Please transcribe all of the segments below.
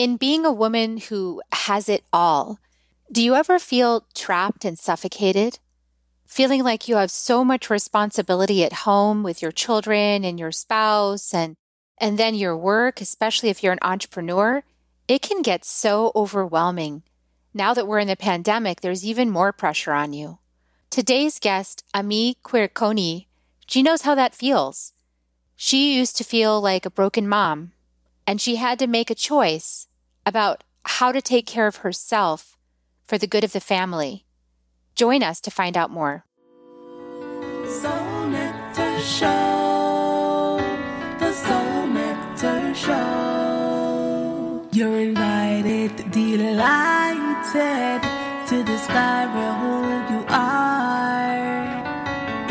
In being a woman who has it all, do you ever feel trapped and suffocated? Feeling like you have so much responsibility at home with your children and your spouse and and then your work, especially if you're an entrepreneur, it can get so overwhelming. Now that we're in the pandemic, there's even more pressure on you. Today's guest, Ami Quirconi, she knows how that feels. She used to feel like a broken mom, and she had to make a choice about how to take care of herself for the good of the family. Join us to find out more. Soul Nectar Show. The Soul Nectar Show. You're invited, delighted to discover who you are.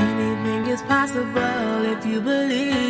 Anything is possible if you believe.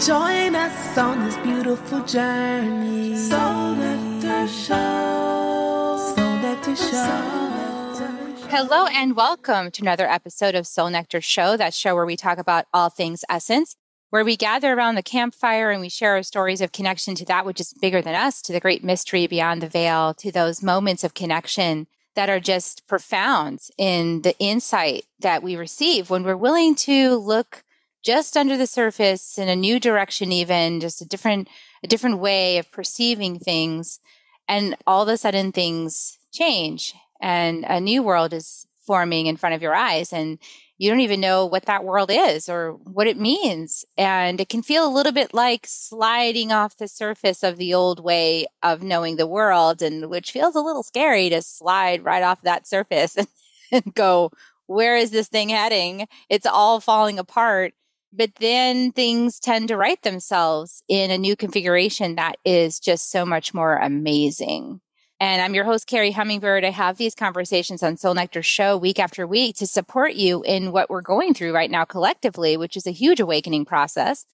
So join us on this beautiful journey. Soul Nectar Show. Soul Nectar Show. Hello and welcome to another episode of Soul Nectar Show, that show where we talk about all things essence, where we gather around the campfire and we share our stories of connection to that which is bigger than us, to the great mystery beyond the veil, to those moments of connection that are just profound in the insight that we receive when we're willing to look just under the surface in a new direction even just a different a different way of perceiving things. And all of a sudden things change and a new world is forming in front of your eyes and you don't even know what that world is or what it means. And it can feel a little bit like sliding off the surface of the old way of knowing the world and which feels a little scary to slide right off that surface and, and go where is this thing heading? It's all falling apart but then things tend to right themselves in a new configuration that is just so much more amazing and I'm your host, Carrie Hummingbird. I have these conversations on Soul Nectar Show week after week to support you in what we're going through right now collectively, which is a huge awakening process.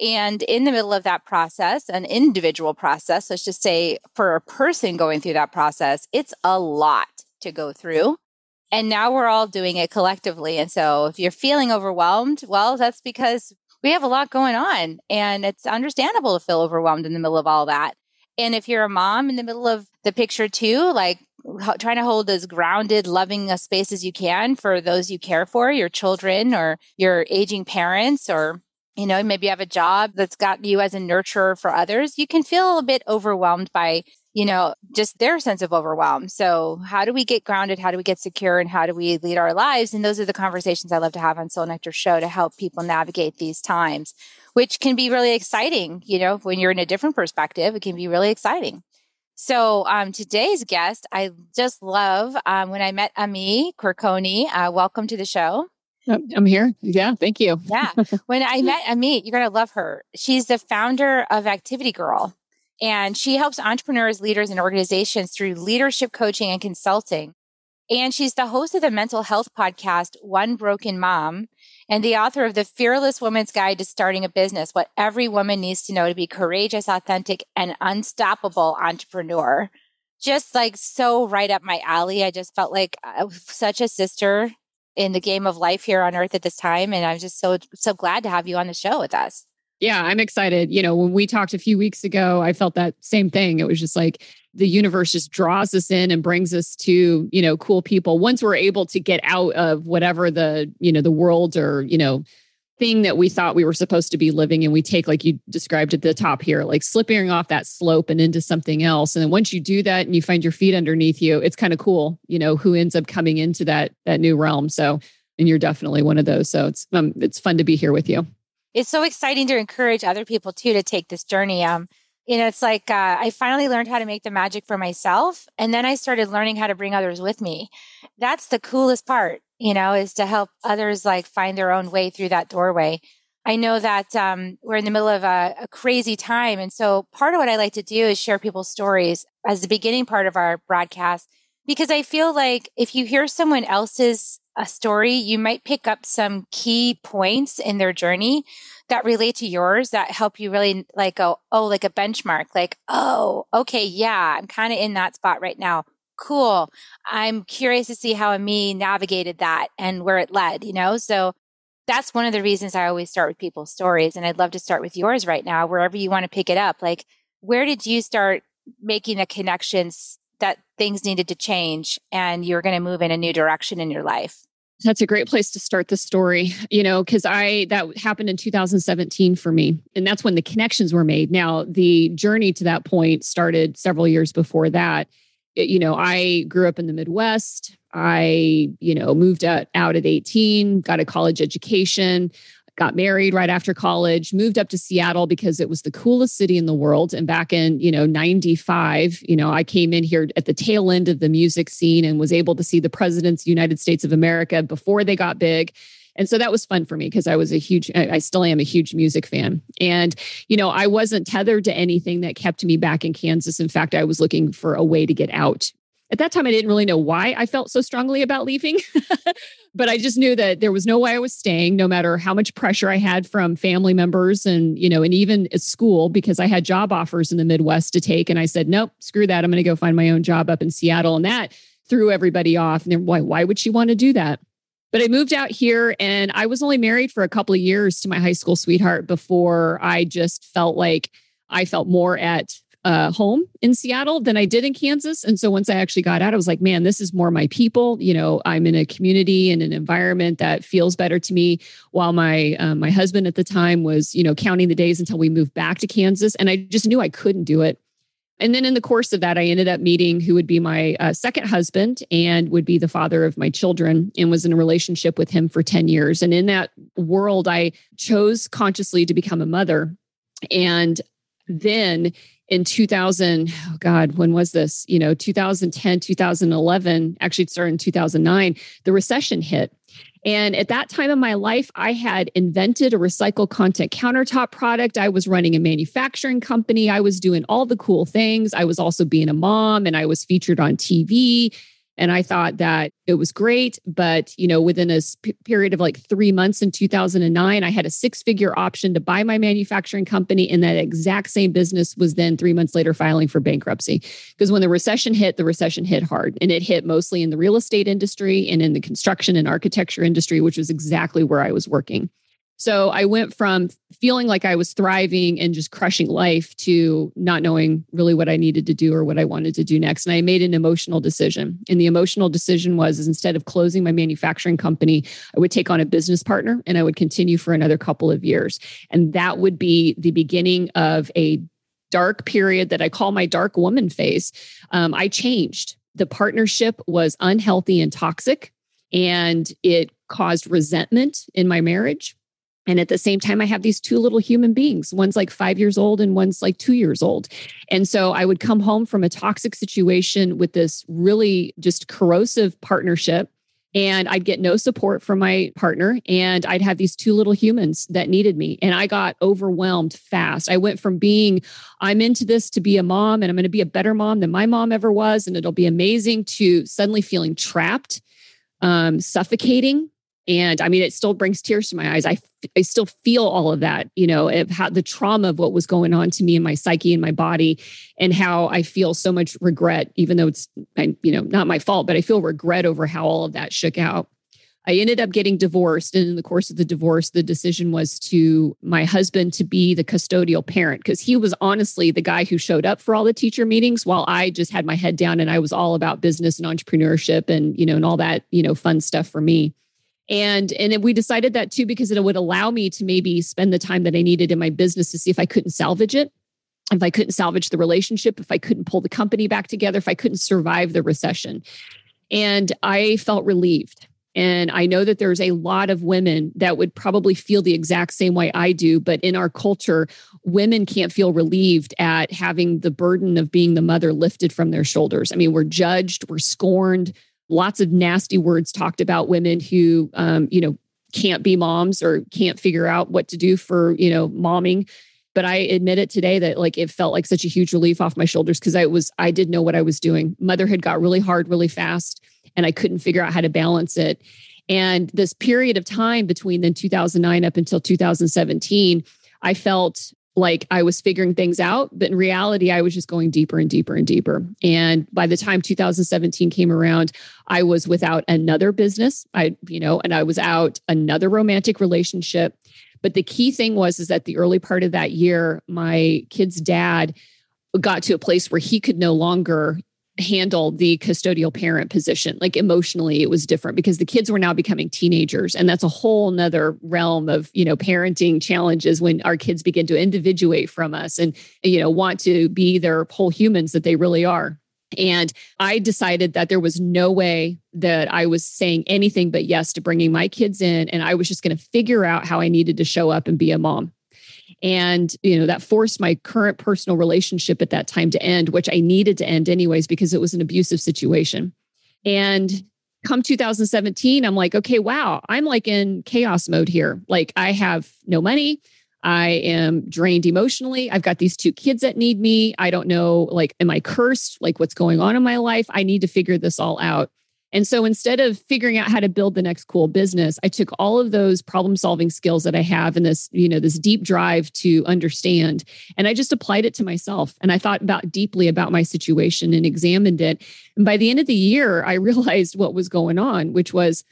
And in the middle of that process, an individual process, let's just say for a person going through that process, it's a lot to go through. And now we're all doing it collectively. And so if you're feeling overwhelmed, well, that's because we have a lot going on. And it's understandable to feel overwhelmed in the middle of all that. And if you're a mom in the middle of the picture too, like trying to hold as grounded, loving uh, a space as you can for those you care for, your children or your aging parents, or, you know, maybe you have a job that's got you as a nurturer for others, you can feel a bit overwhelmed by, you know, just their sense of overwhelm. So, how do we get grounded? How do we get secure? And how do we lead our lives? And those are the conversations I love to have on Soul Nectar Show to help people navigate these times which can be really exciting. You know, when you're in a different perspective, it can be really exciting. So um, today's guest, I just love um, when I met Ami Quirconi. Uh, welcome to the show. I'm here. Yeah, thank you. yeah. When I met Ami, you're going to love her. She's the founder of Activity Girl, and she helps entrepreneurs, leaders, and organizations through leadership coaching and consulting. And she's the host of the mental health podcast, One Broken Mom, and the author of The Fearless Woman's Guide to Starting a Business What Every Woman Needs to Know to Be Courageous, Authentic, and Unstoppable Entrepreneur. Just like so right up my alley. I just felt like uh, such a sister in the game of life here on earth at this time. And I'm just so, so glad to have you on the show with us. Yeah, I'm excited. You know, when we talked a few weeks ago, I felt that same thing. It was just like the universe just draws us in and brings us to, you know, cool people. Once we're able to get out of whatever the, you know, the world or, you know, thing that we thought we were supposed to be living and we take like you described at the top here like slipping off that slope and into something else and then once you do that and you find your feet underneath you it's kind of cool you know who ends up coming into that that new realm so and you're definitely one of those so it's um, it's fun to be here with you it's so exciting to encourage other people too to take this journey. Um, you know, it's like uh, I finally learned how to make the magic for myself, and then I started learning how to bring others with me. That's the coolest part, you know, is to help others like find their own way through that doorway. I know that um, we're in the middle of a, a crazy time, and so part of what I like to do is share people's stories as the beginning part of our broadcast because I feel like if you hear someone else's a story, you might pick up some key points in their journey that relate to yours that help you really like go, oh, like a benchmark, like, oh, okay, yeah, I'm kind of in that spot right now. Cool. I'm curious to see how me navigated that and where it led, you know? So that's one of the reasons I always start with people's stories. And I'd love to start with yours right now, wherever you want to pick it up. Like, where did you start making the connections that things needed to change and you're going to move in a new direction in your life? That's a great place to start the story, you know, because I, that happened in 2017 for me. And that's when the connections were made. Now, the journey to that point started several years before that. It, you know, I grew up in the Midwest. I, you know, moved out, out at 18, got a college education got married right after college, moved up to Seattle because it was the coolest city in the world. And back in, you know, 95, you know, I came in here at the tail end of the music scene and was able to see the presidents, United States of America before they got big. And so that was fun for me because I was a huge, I still am a huge music fan. And, you know, I wasn't tethered to anything that kept me back in Kansas. In fact, I was looking for a way to get out. At that time, I didn't really know why I felt so strongly about leaving. but I just knew that there was no way I was staying, no matter how much pressure I had from family members and, you know, and even at school because I had job offers in the Midwest to take. And I said, nope, screw that. I'm going to go find my own job up in Seattle. And that threw everybody off. And then why, why would she want to do that? But I moved out here and I was only married for a couple of years to my high school sweetheart before I just felt like I felt more at uh, home in Seattle than I did in Kansas. And so once I actually got out, I was like, man, this is more my people. You know, I'm in a community and an environment that feels better to me. While my uh, my husband at the time was, you know, counting the days until we moved back to Kansas, and I just knew I couldn't do it. And then in the course of that, I ended up meeting who would be my uh, second husband and would be the father of my children, and was in a relationship with him for 10 years. And in that world, I chose consciously to become a mother. And then in 2000 oh god when was this? You know 2010 2011 actually it started in 2009 the recession hit. And at that time in my life i had invented a recycled content countertop product. I was running a manufacturing company. I was doing all the cool things. I was also being a mom and i was featured on tv and I thought that it was great. But, you know, within a period of like three months in 2009, I had a six figure option to buy my manufacturing company. And that exact same business was then three months later filing for bankruptcy. Because when the recession hit, the recession hit hard. And it hit mostly in the real estate industry and in the construction and architecture industry, which was exactly where I was working. So I went from feeling like I was thriving and just crushing life to not knowing really what I needed to do or what I wanted to do next. And I made an emotional decision. And the emotional decision was is instead of closing my manufacturing company, I would take on a business partner and I would continue for another couple of years. And that would be the beginning of a dark period that I call my dark woman phase. Um, I changed. The partnership was unhealthy and toxic, and it caused resentment in my marriage and at the same time, I have these two little human beings. One's like five years old and one's like two years old. And so I would come home from a toxic situation with this really just corrosive partnership. And I'd get no support from my partner. And I'd have these two little humans that needed me. And I got overwhelmed fast. I went from being, I'm into this to be a mom and I'm going to be a better mom than my mom ever was. And it'll be amazing to suddenly feeling trapped, um, suffocating and i mean it still brings tears to my eyes i i still feel all of that you know of how the trauma of what was going on to me in my psyche and my body and how i feel so much regret even though it's you know not my fault but i feel regret over how all of that shook out I ended up getting divorced. And in the course of the divorce, the decision was to my husband to be the custodial parent because he was honestly the guy who showed up for all the teacher meetings while I just had my head down and I was all about business and entrepreneurship and, you know, and all that, you know, fun stuff for me and and we decided that too because it would allow me to maybe spend the time that i needed in my business to see if i couldn't salvage it if i couldn't salvage the relationship if i couldn't pull the company back together if i couldn't survive the recession and i felt relieved and I know that there's a lot of women that would probably feel the exact same way I do. But in our culture, women can't feel relieved at having the burden of being the mother lifted from their shoulders. I mean, we're judged, we're scorned, lots of nasty words talked about women who, um, you know, can't be moms or can't figure out what to do for, you know, momming. But I admit it today that like it felt like such a huge relief off my shoulders because I was, I did know what I was doing. Motherhood got really hard really fast and I couldn't figure out how to balance it. And this period of time between then 2009 up until 2017, I felt like I was figuring things out, but in reality, I was just going deeper and deeper and deeper. And by the time 2017 came around, I was without another business. I, you know, and I was out another romantic relationship. But the key thing was is that the early part of that year, my kid's dad got to a place where he could no longer handle the custodial parent position like emotionally it was different because the kids were now becoming teenagers and that's a whole nother realm of you know parenting challenges when our kids begin to individuate from us and you know want to be their whole humans that they really are and I decided that there was no way that I was saying anything but yes to bringing my kids in. And I was just going to figure out how I needed to show up and be a mom. And, you know, that forced my current personal relationship at that time to end, which I needed to end anyways, because it was an abusive situation. And come 2017, I'm like, okay, wow, I'm like in chaos mode here. Like I have no money. I am drained emotionally. I've got these two kids that need me. I don't know, like, am I cursed? Like, what's going on in my life? I need to figure this all out. And so instead of figuring out how to build the next cool business, I took all of those problem solving skills that I have and this, you know, this deep drive to understand and I just applied it to myself and I thought about deeply about my situation and examined it. And by the end of the year, I realized what was going on, which was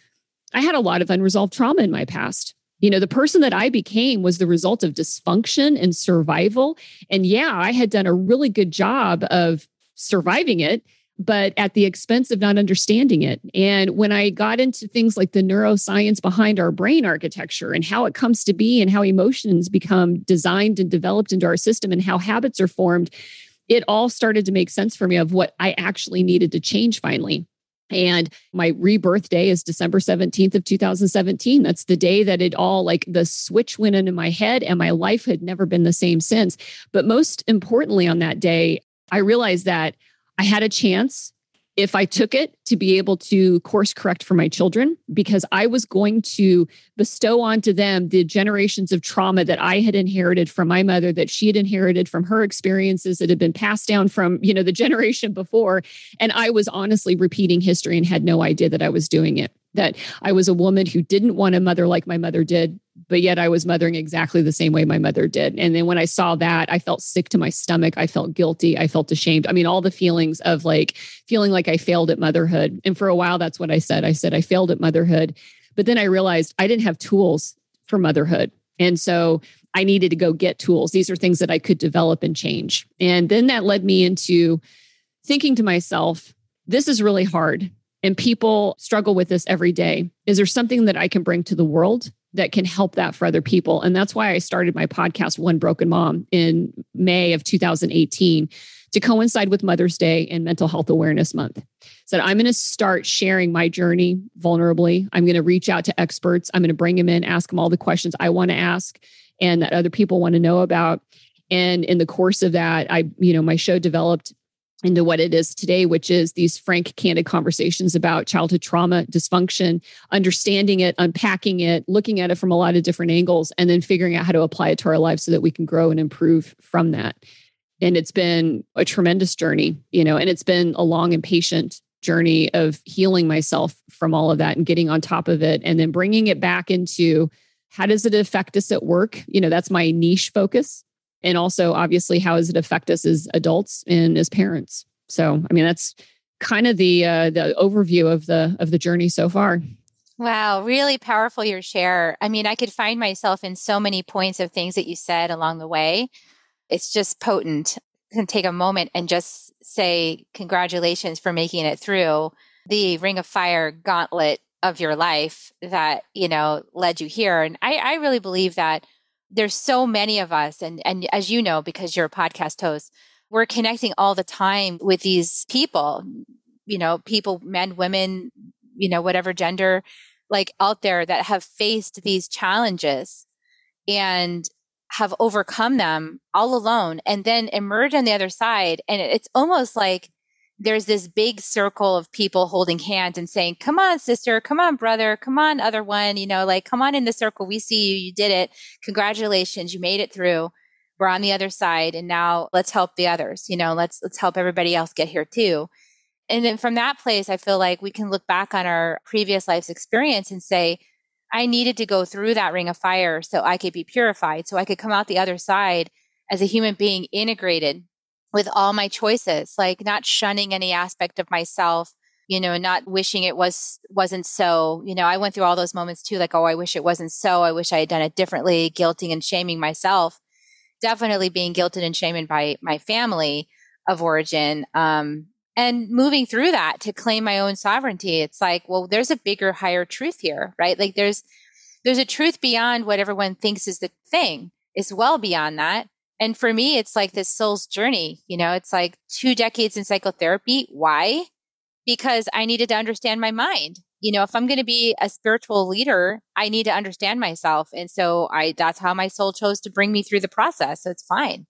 I had a lot of unresolved trauma in my past. You know, the person that I became was the result of dysfunction and survival. And yeah, I had done a really good job of surviving it but at the expense of not understanding it. And when I got into things like the neuroscience behind our brain architecture and how it comes to be and how emotions become designed and developed into our system and how habits are formed, it all started to make sense for me of what I actually needed to change finally. And my rebirth day is December 17th of 2017. That's the day that it all like the switch went into my head and my life had never been the same since. But most importantly on that day, I realized that I had a chance if I took it to be able to course correct for my children because I was going to bestow onto them the generations of trauma that I had inherited from my mother that she had inherited from her experiences that had been passed down from you know the generation before. And I was honestly repeating history and had no idea that I was doing it that I was a woman who didn't want a mother like my mother did, but yet I was mothering exactly the same way my mother did. And then when I saw that, I felt sick to my stomach. I felt guilty. I felt ashamed. I mean, all the feelings of like feeling like I failed at motherhood. And for a while, that's what I said. I said, I failed at motherhood. But then I realized I didn't have tools for motherhood. And so I needed to go get tools. These are things that I could develop and change. And then that led me into thinking to myself, this is really hard and people struggle with this every day. Is there something that I can bring to the world that can help that for other people? And that's why I started my podcast, One Broken Mom, in May of 2018 to coincide with Mother's Day and Mental Health Awareness Month. So I'm going to start sharing my journey vulnerably. I'm going to reach out to experts. I'm going to bring them in, ask them all the questions I want to ask and that other people want to know about. And in the course of that, I, you know, my show developed into what it is today, which is these frank, candid conversations about childhood trauma, dysfunction, understanding it, unpacking it, looking at it from a lot of different angles, and then figuring out how to apply it to our lives so that we can grow and improve from that. And it's been a tremendous journey, you know, and it's been a long and patient journey of healing myself from all of that and getting on top of it and then bringing it back into how does it affect us at work? You know, that's my niche focus and also obviously how does it affect us as adults and as parents? So i mean that's kind of the uh, the overview of the of the journey so far. Wow really powerful your share. I mean i could find myself in so many points of things that you said along the way. It's just potent. Can take a moment and just say congratulations for making it through the ring of fire gauntlet of your life that you know led you here. And i i really believe that there's so many of us and and as you know because you're a podcast host we're connecting all the time with these people you know people men women you know whatever gender like out there that have faced these challenges and have overcome them all alone and then emerge on the other side. And it's almost like there's this big circle of people holding hands and saying, come on, sister, come on, brother, come on, other one, you know, like, come on in the circle. We see you. You did it. Congratulations. You made it through. We're on the other side. And now let's help the others, you know, let's, let's help everybody else get here too. And then from that place, I feel like we can look back on our previous life's experience and say, I needed to go through that ring of fire so I could be purified, so I could come out the other side as a human being integrated with all my choices, like not shunning any aspect of myself, you know, not wishing it was wasn't so. You know, I went through all those moments too, like, oh, I wish it wasn't so. I wish I had done it differently, guilting and shaming myself. definitely being guilted and shamed by my family of origin. Um, and moving through that to claim my own sovereignty, it's like, well, there's a bigger, higher truth here, right? Like there's, there's a truth beyond what everyone thinks is the thing. It's well beyond that. And for me, it's like this soul's journey. You know, it's like two decades in psychotherapy. Why? Because I needed to understand my mind. You know, if I'm going to be a spiritual leader, I need to understand myself. And so I, that's how my soul chose to bring me through the process. So it's fine.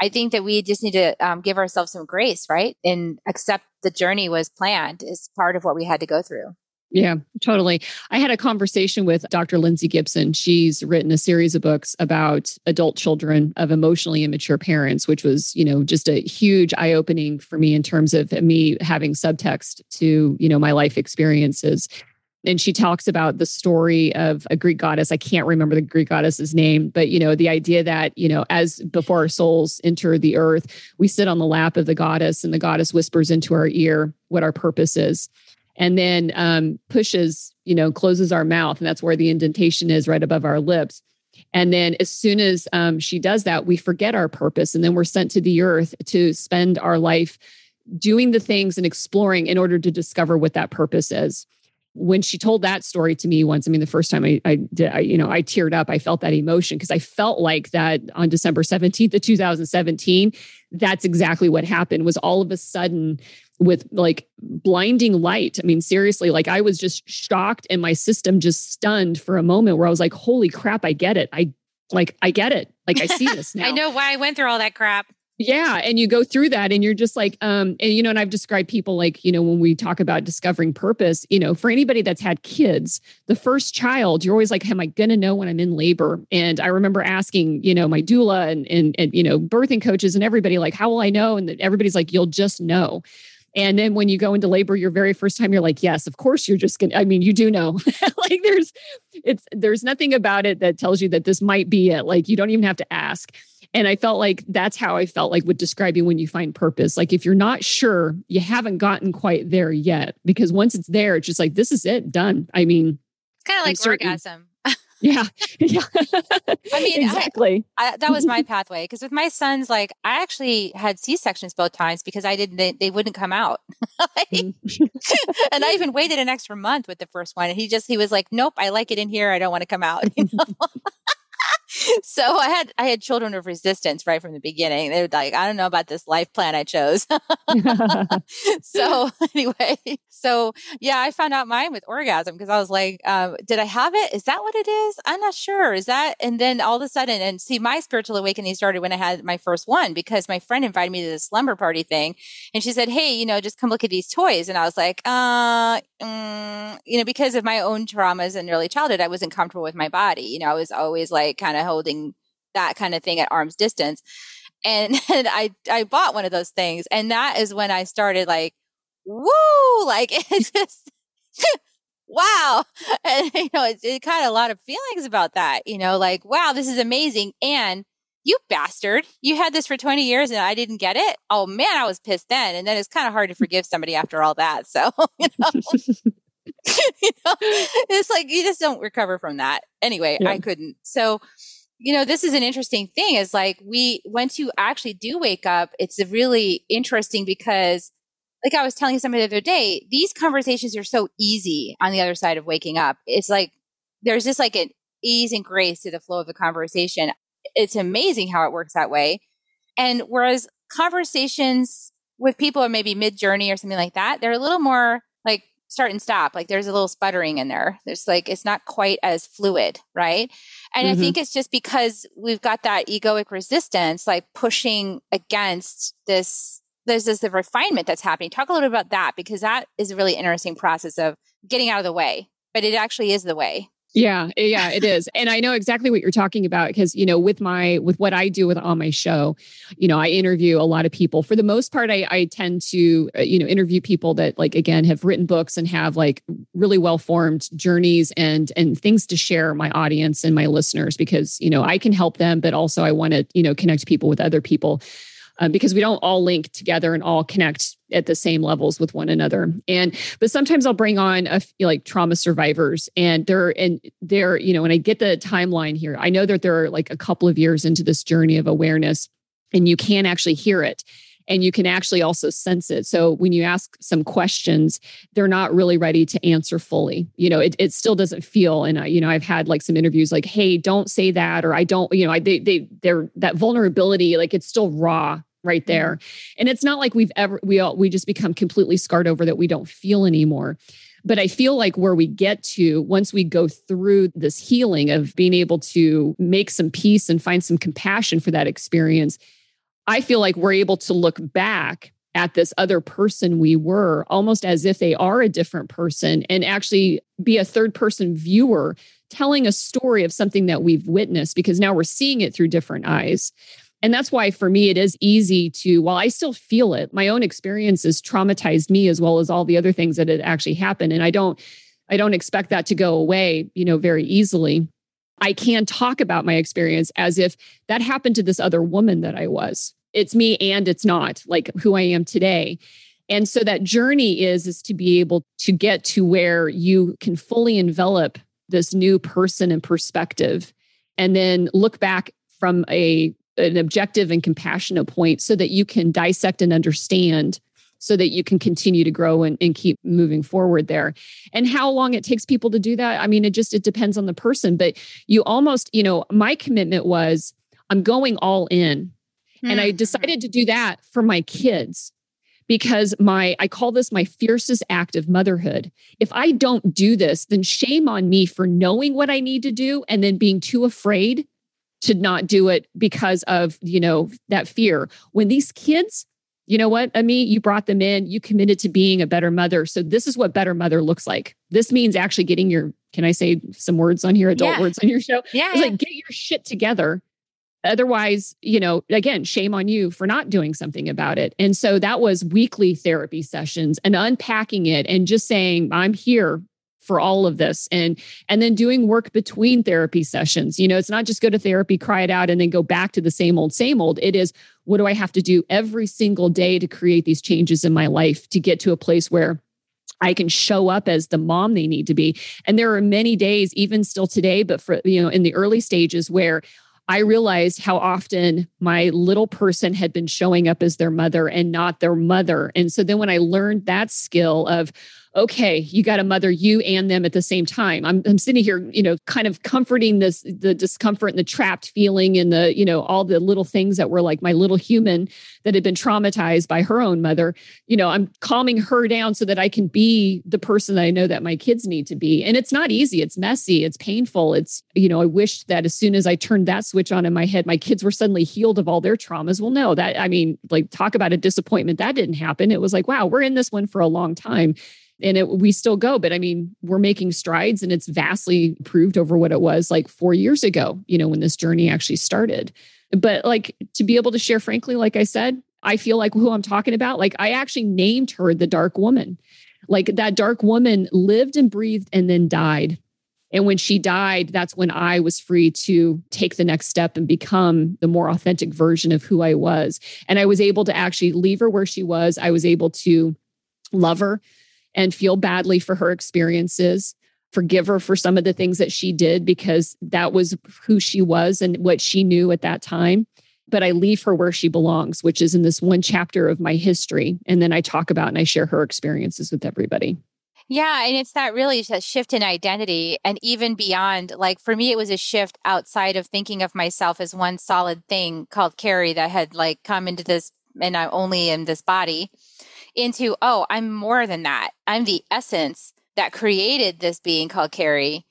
I think that we just need to um, give ourselves some grace, right? And accept the journey was planned is part of what we had to go through. Yeah, totally. I had a conversation with Dr. Lindsay Gibson. She's written a series of books about adult children of emotionally immature parents, which was, you know, just a huge eye opening for me in terms of me having subtext to, you know, my life experiences. And she talks about the story of a Greek goddess. I can't remember the Greek goddess's name, but you know, the idea that, you know, as before our souls enter the earth, we sit on the lap of the goddess and the goddess whispers into our ear what our purpose is and then um, pushes, you know, closes our mouth. And that's where the indentation is right above our lips. And then as soon as um, she does that, we forget our purpose. And then we're sent to the earth to spend our life doing the things and exploring in order to discover what that purpose is. When she told that story to me once, I mean, the first time I, I did, I, you know, I teared up. I felt that emotion because I felt like that on December 17th of 2017, that's exactly what happened was all of a sudden with like blinding light. I mean, seriously, like I was just shocked and my system just stunned for a moment where I was like, holy crap, I get it. I like, I get it. Like, I see this now. I know why I went through all that crap. Yeah. And you go through that and you're just like, um, and you know, and I've described people like, you know, when we talk about discovering purpose, you know, for anybody that's had kids, the first child, you're always like, am I gonna know when I'm in labor? And I remember asking, you know, my doula and and and you know, birthing coaches and everybody, like, how will I know? And everybody's like, you'll just know. And then when you go into labor your very first time, you're like, yes, of course you're just gonna, I mean, you do know. like there's it's there's nothing about it that tells you that this might be it. Like you don't even have to ask. And I felt like that's how I felt like would describe you when you find purpose. Like if you're not sure, you haven't gotten quite there yet. Because once it's there, it's just like, this is it, done. I mean, it's kind of like orgasm. Yeah. yeah. I mean, exactly. I, I, that was my pathway. Because with my sons, like I actually had C sections both times because I didn't, they, they wouldn't come out. Mm. and I even waited an extra month with the first one. And he just, he was like, nope, I like it in here. I don't want to come out. You know? so I had I had children of resistance right from the beginning. They were like, I don't know about this life plan I chose. so anyway, so yeah, I found out mine with orgasm because I was like, um, did I have it? Is that what it is? I'm not sure. Is that? And then all of a sudden, and see, my spiritual awakening started when I had my first one because my friend invited me to the slumber party thing, and she said, hey, you know, just come look at these toys, and I was like, uh, mm, you know, because of my own traumas in early childhood, I wasn't comfortable with my body. You know, I was always like kind of holding that kind of thing at arm's distance. And, and I, I bought one of those things. And that is when I started like, woo, like it's just, wow. And, you know, it, it of a lot of feelings about that, you know, like, wow, this is amazing. And you bastard, you had this for 20 years and I didn't get it. Oh man, I was pissed then. And then it's kind of hard to forgive somebody after all that. So, you know, you know it's like you just don't recover from that. Anyway, yeah. I couldn't. So, you know, this is an interesting thing is like we, once you actually do wake up, it's really interesting because like I was telling somebody the other day, these conversations are so easy on the other side of waking up. It's like there's just like an ease and grace to the flow of the conversation. It's amazing how it works that way. And whereas conversations with people are maybe mid journey or something like that, they're a little more like start and stop. Like there's a little sputtering in there. There's like, it's not quite as fluid, right? And mm-hmm. I think it's just because we've got that egoic resistance, like pushing against this. There's this the refinement that's happening. Talk a little bit about that because that is a really interesting process of getting out of the way, but it actually is the way. Yeah, yeah, it is. And I know exactly what you're talking about because, you know, with my with what I do with on my show, you know, I interview a lot of people. For the most part, I, I tend to, uh, you know, interview people that like again have written books and have like really well-formed journeys and and things to share my audience and my listeners because, you know, I can help them, but also I want to, you know, connect people with other people uh, because we don't all link together and all connect at the same levels with one another. And but sometimes I'll bring on a few, like trauma survivors, and they're and they're you know when I get the timeline here, I know that they're like a couple of years into this journey of awareness, and you can actually hear it and you can actually also sense it. So when you ask some questions, they're not really ready to answer fully. You know, it, it still doesn't feel. And I, you know, I've had like some interviews like, "Hey, don't say that," or "I don't," you know, I, they they they're that vulnerability, like it's still raw right there. Mm-hmm. And it's not like we've ever we all we just become completely scarred over that we don't feel anymore. But I feel like where we get to once we go through this healing of being able to make some peace and find some compassion for that experience, I feel like we're able to look back at this other person we were almost as if they are a different person and actually be a third person viewer telling a story of something that we've witnessed because now we're seeing it through different eyes. And that's why for me, it is easy to, while I still feel it, my own experiences traumatized me as well as all the other things that had actually happened. And I don't, I don't expect that to go away, you know, very easily. I can talk about my experience as if that happened to this other woman that I was. It's me and it's not like who I am today. And so that journey is is to be able to get to where you can fully envelop this new person and perspective and then look back from a an objective and compassionate point so that you can dissect and understand so that you can continue to grow and, and keep moving forward there and how long it takes people to do that i mean it just it depends on the person but you almost you know my commitment was i'm going all in mm-hmm. and i hmm. decided to do that for my kids because my i call this my fiercest act of motherhood if i don't do this then shame on me for knowing what i need to do and then being too afraid to not do it because of you know that fear when these kids you know what, Ami, you brought them in, you committed to being a better mother. So this is what better mother looks like. This means actually getting your, can I say some words on here, adult yeah. words on your show? Yeah. It's yeah. like get your shit together. Otherwise, you know, again, shame on you for not doing something about it. And so that was weekly therapy sessions and unpacking it and just saying, I'm here for all of this and and then doing work between therapy sessions you know it's not just go to therapy cry it out and then go back to the same old same old it is what do i have to do every single day to create these changes in my life to get to a place where I can show up as the mom they need to be. And there are many days, even still today, but for, you know, in the early stages where I realized how often my little person had been showing up as their mother and not their mother. And so then when I learned that skill of, okay, you got to mother you and them at the same time. I'm, I'm sitting here, you know, kind of comforting this, the discomfort and the trapped feeling and the, you know, all the little things that were like my little human that had been traumatized by her own mother. You know, I'm calming her down so that I can be the person that I know that my kids need to be. And it's not easy. It's messy. It's painful. It's, you know, I wish that as soon as I turned that switch on in my head, my kids were suddenly healed of all their traumas. Well, no, that, I mean, like talk about a disappointment. That didn't happen. It was like, wow, we're in this one for a long time and it, we still go but i mean we're making strides and it's vastly improved over what it was like four years ago you know when this journey actually started but like to be able to share frankly like i said i feel like who i'm talking about like i actually named her the dark woman like that dark woman lived and breathed and then died and when she died, that's when I was free to take the next step and become the more authentic version of who I was. And I was able to actually leave her where she was. I was able to love her and feel badly for her experiences, forgive her for some of the things that she did because that was who she was and what she knew at that time. But I leave her where she belongs, which is in this one chapter of my history. And then I talk about and I share her experiences with everybody. Yeah, and it's that really that shift in identity and even beyond like for me it was a shift outside of thinking of myself as one solid thing called Carrie that had like come into this and I'm only in this body into, oh, I'm more than that. I'm the essence that created this being called Carrie.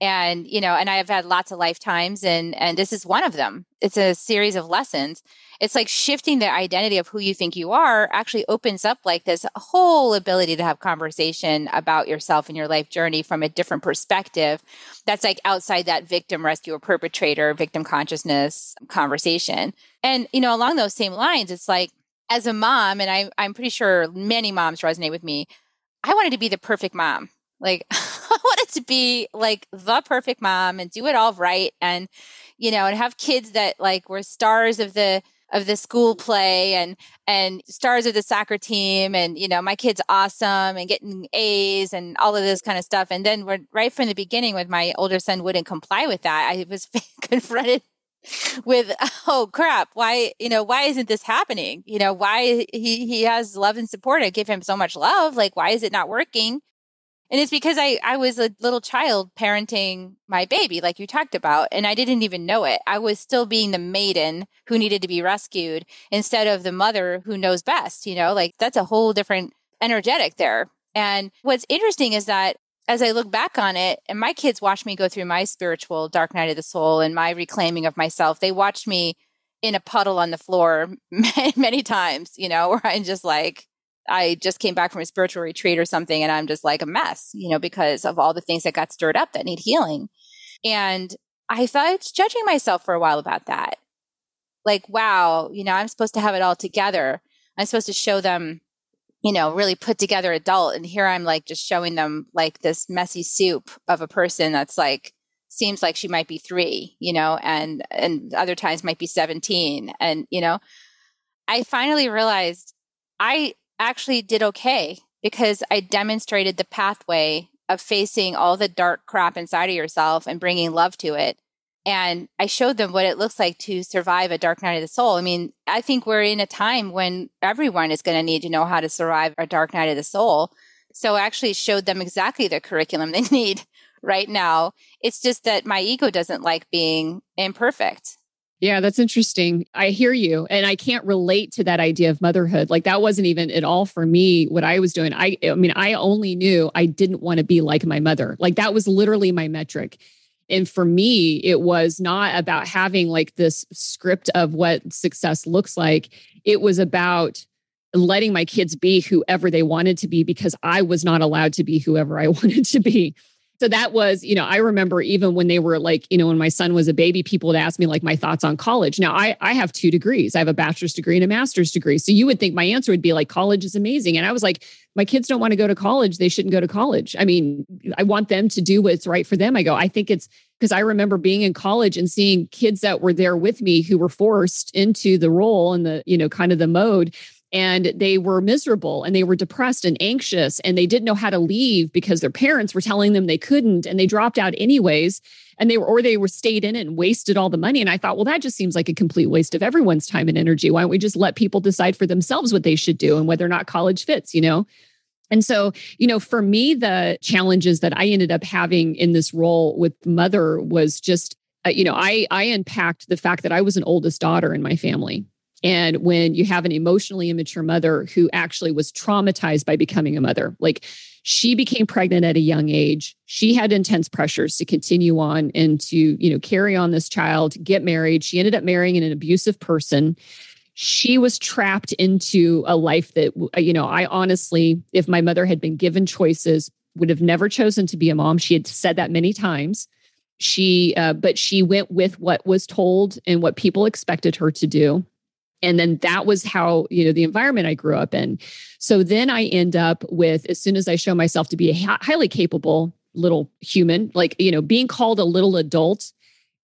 And, you know, and I have had lots of lifetimes and and this is one of them. It's a series of lessons. It's like shifting the identity of who you think you are actually opens up like this whole ability to have conversation about yourself and your life journey from a different perspective. That's like outside that victim rescue or perpetrator victim consciousness conversation. And, you know, along those same lines, it's like as a mom, and I, I'm pretty sure many moms resonate with me, I wanted to be the perfect mom. Like, I wanted to be like the perfect mom and do it all right. And, you know, and have kids that like were stars of the, of the school play and and stars of the soccer team and you know my kid's awesome and getting A's and all of this kind of stuff and then right from the beginning when my older son wouldn't comply with that I was confronted with oh crap why you know why isn't this happening you know why he he has love and support I give him so much love like why is it not working and it's because I, I was a little child parenting my baby, like you talked about, and I didn't even know it. I was still being the maiden who needed to be rescued instead of the mother who knows best, you know, like that's a whole different energetic there. And what's interesting is that as I look back on it, and my kids watched me go through my spiritual dark night of the soul and my reclaiming of myself, they watched me in a puddle on the floor many, many times, you know, where I'm just like, I just came back from a spiritual retreat or something and I'm just like a mess, you know, because of all the things that got stirred up that need healing. And I thought judging myself for a while about that. Like, wow, you know, I'm supposed to have it all together. I'm supposed to show them, you know, really put together adult. And here I'm like just showing them like this messy soup of a person that's like, seems like she might be three, you know, and, and other times might be 17. And, you know, I finally realized I, actually did okay because I demonstrated the pathway of facing all the dark crap inside of yourself and bringing love to it. And I showed them what it looks like to survive a dark night of the soul. I mean, I think we're in a time when everyone is going to need to know how to survive a dark night of the soul. So I actually showed them exactly the curriculum they need right now. It's just that my ego doesn't like being imperfect. Yeah, that's interesting. I hear you. And I can't relate to that idea of motherhood. Like that wasn't even at all for me what I was doing. I I mean, I only knew I didn't want to be like my mother. Like that was literally my metric. And for me, it was not about having like this script of what success looks like. It was about letting my kids be whoever they wanted to be because I was not allowed to be whoever I wanted to be so that was, you know, I remember even when they were like, you know, when my son was a baby, people would ask me like my thoughts on college. Now I I have two degrees. I have a bachelor's degree and a master's degree. So you would think my answer would be like college is amazing. And I was like, my kids don't want to go to college. They shouldn't go to college. I mean, I want them to do what's right for them. I go, I think it's because I remember being in college and seeing kids that were there with me who were forced into the role and the, you know, kind of the mode and they were miserable and they were depressed and anxious and they didn't know how to leave because their parents were telling them they couldn't and they dropped out anyways. And they were or they were stayed in it and wasted all the money. And i thought well that just seems like a complete waste of everyone's time and energy. Why don't we just let people decide for themselves what they should do and whether or not college fits you know? And so, you know, for me, the challenges that I ended up having in this role with mother was just, uh, you know, I I unpacked the fact that I was an oldest daughter in my family. And when you have an emotionally immature mother who actually was traumatized by becoming a mother, like she became pregnant at a young age, she had intense pressures to continue on and to, you know, carry on this child, get married. She ended up marrying an abusive person. She was trapped into a life that, you know, I honestly, if my mother had been given choices, would have never chosen to be a mom. She had said that many times she uh, but she went with what was told and what people expected her to do and then that was how you know the environment i grew up in. So then i end up with as soon as i show myself to be a highly capable little human like you know being called a little adult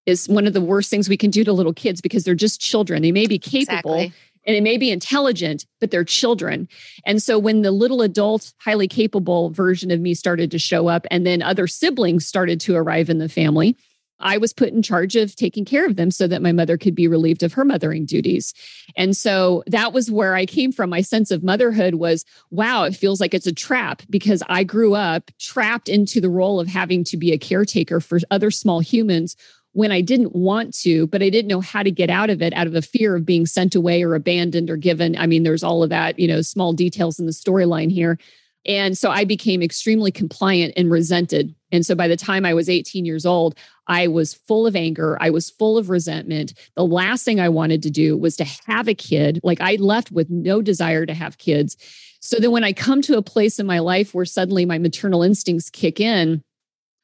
is one of the worst things we can do to little kids because they're just children. They may be capable exactly. and they may be intelligent but they're children. And so when the little adult highly capable version of me started to show up and then other siblings started to arrive in the family I was put in charge of taking care of them so that my mother could be relieved of her mothering duties. And so that was where I came from. My sense of motherhood was wow, it feels like it's a trap because I grew up trapped into the role of having to be a caretaker for other small humans when I didn't want to, but I didn't know how to get out of it out of a fear of being sent away or abandoned or given. I mean, there's all of that, you know, small details in the storyline here. And so I became extremely compliant and resented. And so by the time I was 18 years old, I was full of anger. I was full of resentment. The last thing I wanted to do was to have a kid. Like I left with no desire to have kids. So then when I come to a place in my life where suddenly my maternal instincts kick in,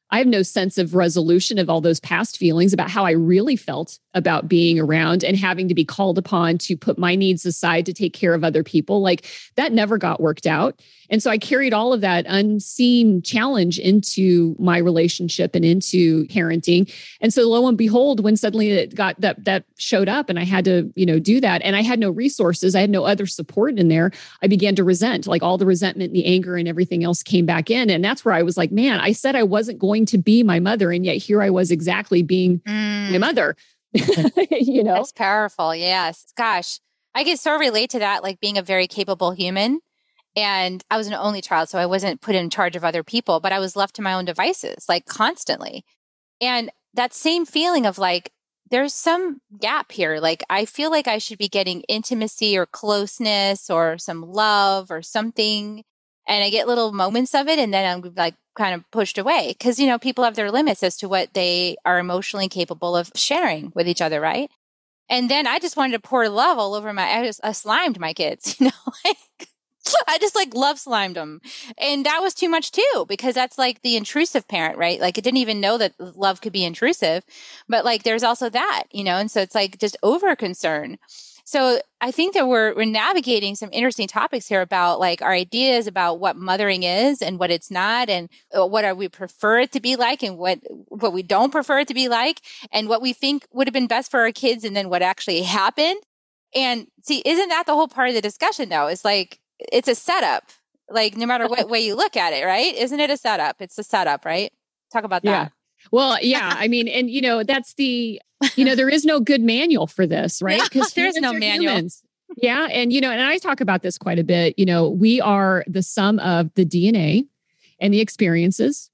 I have no sense of resolution of all those past feelings about how I really felt about being around and having to be called upon to put my needs aside to take care of other people. Like that never got worked out. And so I carried all of that unseen challenge into my relationship and into parenting. And so lo and behold, when suddenly it got that that showed up and I had to, you know, do that and I had no resources, I had no other support in there, I began to resent. Like all the resentment and the anger and everything else came back in. And that's where I was like, man, I said I wasn't going to be my mother. And yet here I was exactly being mm. my mother. you know? That's powerful. Yes. Gosh. I can so relate to that, like being a very capable human and I was an only child, so I wasn't put in charge of other people, but I was left to my own devices, like constantly. And that same feeling of like, there's some gap here. Like, I feel like I should be getting intimacy or closeness or some love or something. And I get little moments of it, and then I'm like kind of pushed away because, you know, people have their limits as to what they are emotionally capable of sharing with each other, right? And then I just wanted to pour love all over my, I just I slimed my kids, you know, like I just like love slimed them. And that was too much too, because that's like the intrusive parent, right? Like it didn't even know that love could be intrusive. But like there's also that, you know, and so it's like just over concern. So I think that we're we're navigating some interesting topics here about like our ideas about what mothering is and what it's not, and uh, what are we prefer it to be like, and what what we don't prefer it to be like, and what we think would have been best for our kids, and then what actually happened. And see, isn't that the whole part of the discussion though? Is like it's a setup. Like no matter what way you look at it, right? Isn't it a setup? It's a setup, right? Talk about that. Yeah. Well, yeah. I mean, and you know, that's the you know, there is no good manual for this, right? Because there's no manual. Humans. Yeah. And, you know, and I talk about this quite a bit. You know, we are the sum of the DNA and the experiences.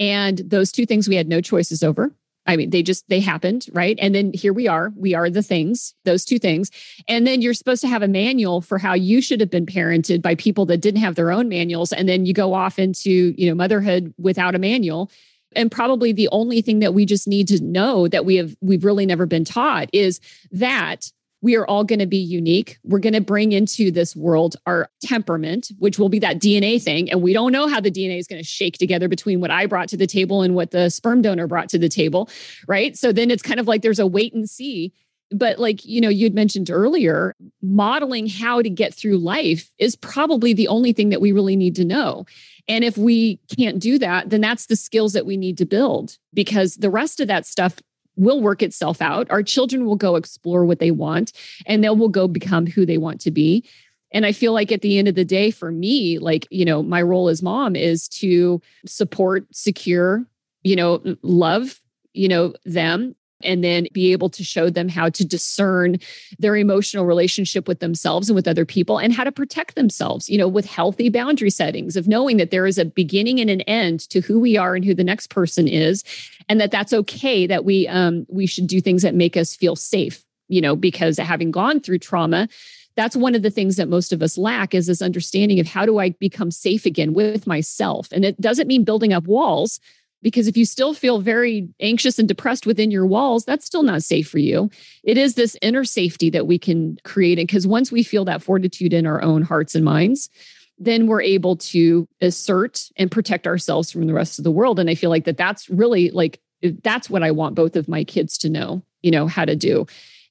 And those two things we had no choices over. I mean, they just they happened, right? And then here we are. We are the things, those two things. And then you're supposed to have a manual for how you should have been parented by people that didn't have their own manuals. And then you go off into, you know, motherhood without a manual. And probably the only thing that we just need to know that we have we've really never been taught is that we are all going to be unique. We're going to bring into this world our temperament, which will be that DNA thing. And we don't know how the DNA is going to shake together between what I brought to the table and what the sperm donor brought to the table. Right. So then it's kind of like there's a wait and see. But like, you know, you'd mentioned earlier, modeling how to get through life is probably the only thing that we really need to know. And if we can't do that, then that's the skills that we need to build because the rest of that stuff will work itself out. Our children will go explore what they want and they will go become who they want to be. And I feel like at the end of the day, for me, like, you know, my role as mom is to support, secure, you know, love, you know, them and then be able to show them how to discern their emotional relationship with themselves and with other people and how to protect themselves, you know, with healthy boundary settings of knowing that there is a beginning and an end to who we are and who the next person is and that that's okay that we um we should do things that make us feel safe, you know, because having gone through trauma, that's one of the things that most of us lack is this understanding of how do I become safe again with myself. And it doesn't mean building up walls, because if you still feel very anxious and depressed within your walls, that's still not safe for you. It is this inner safety that we can create. And because once we feel that fortitude in our own hearts and minds, then we're able to assert and protect ourselves from the rest of the world. And I feel like that that's really like, that's what I want both of my kids to know, you know, how to do.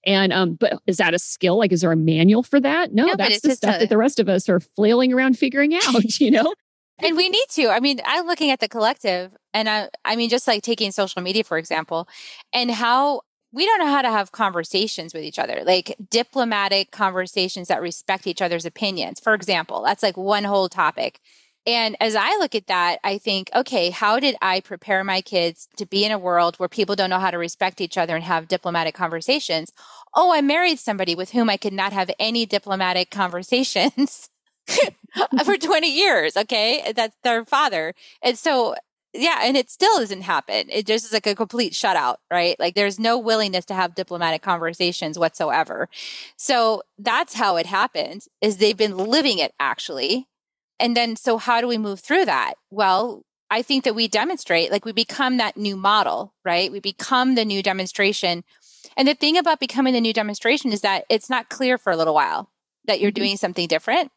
And um, but is that a skill? Like, is there a manual for that? No, no that's the stuff a- that the rest of us are flailing around figuring out, you know? And we need to. I mean, I'm looking at the collective, and I, I mean, just like taking social media, for example, and how we don't know how to have conversations with each other, like diplomatic conversations that respect each other's opinions. For example, that's like one whole topic. And as I look at that, I think, okay, how did I prepare my kids to be in a world where people don't know how to respect each other and have diplomatic conversations? Oh, I married somebody with whom I could not have any diplomatic conversations. for 20 years. Okay. That's their father. And so, yeah. And it still doesn't happen. It just is like a complete shutout, right? Like there's no willingness to have diplomatic conversations whatsoever. So that's how it happened is they've been living it actually. And then, so how do we move through that? Well, I think that we demonstrate, like we become that new model, right? We become the new demonstration. And the thing about becoming the new demonstration is that it's not clear for a little while that you're mm-hmm. doing something different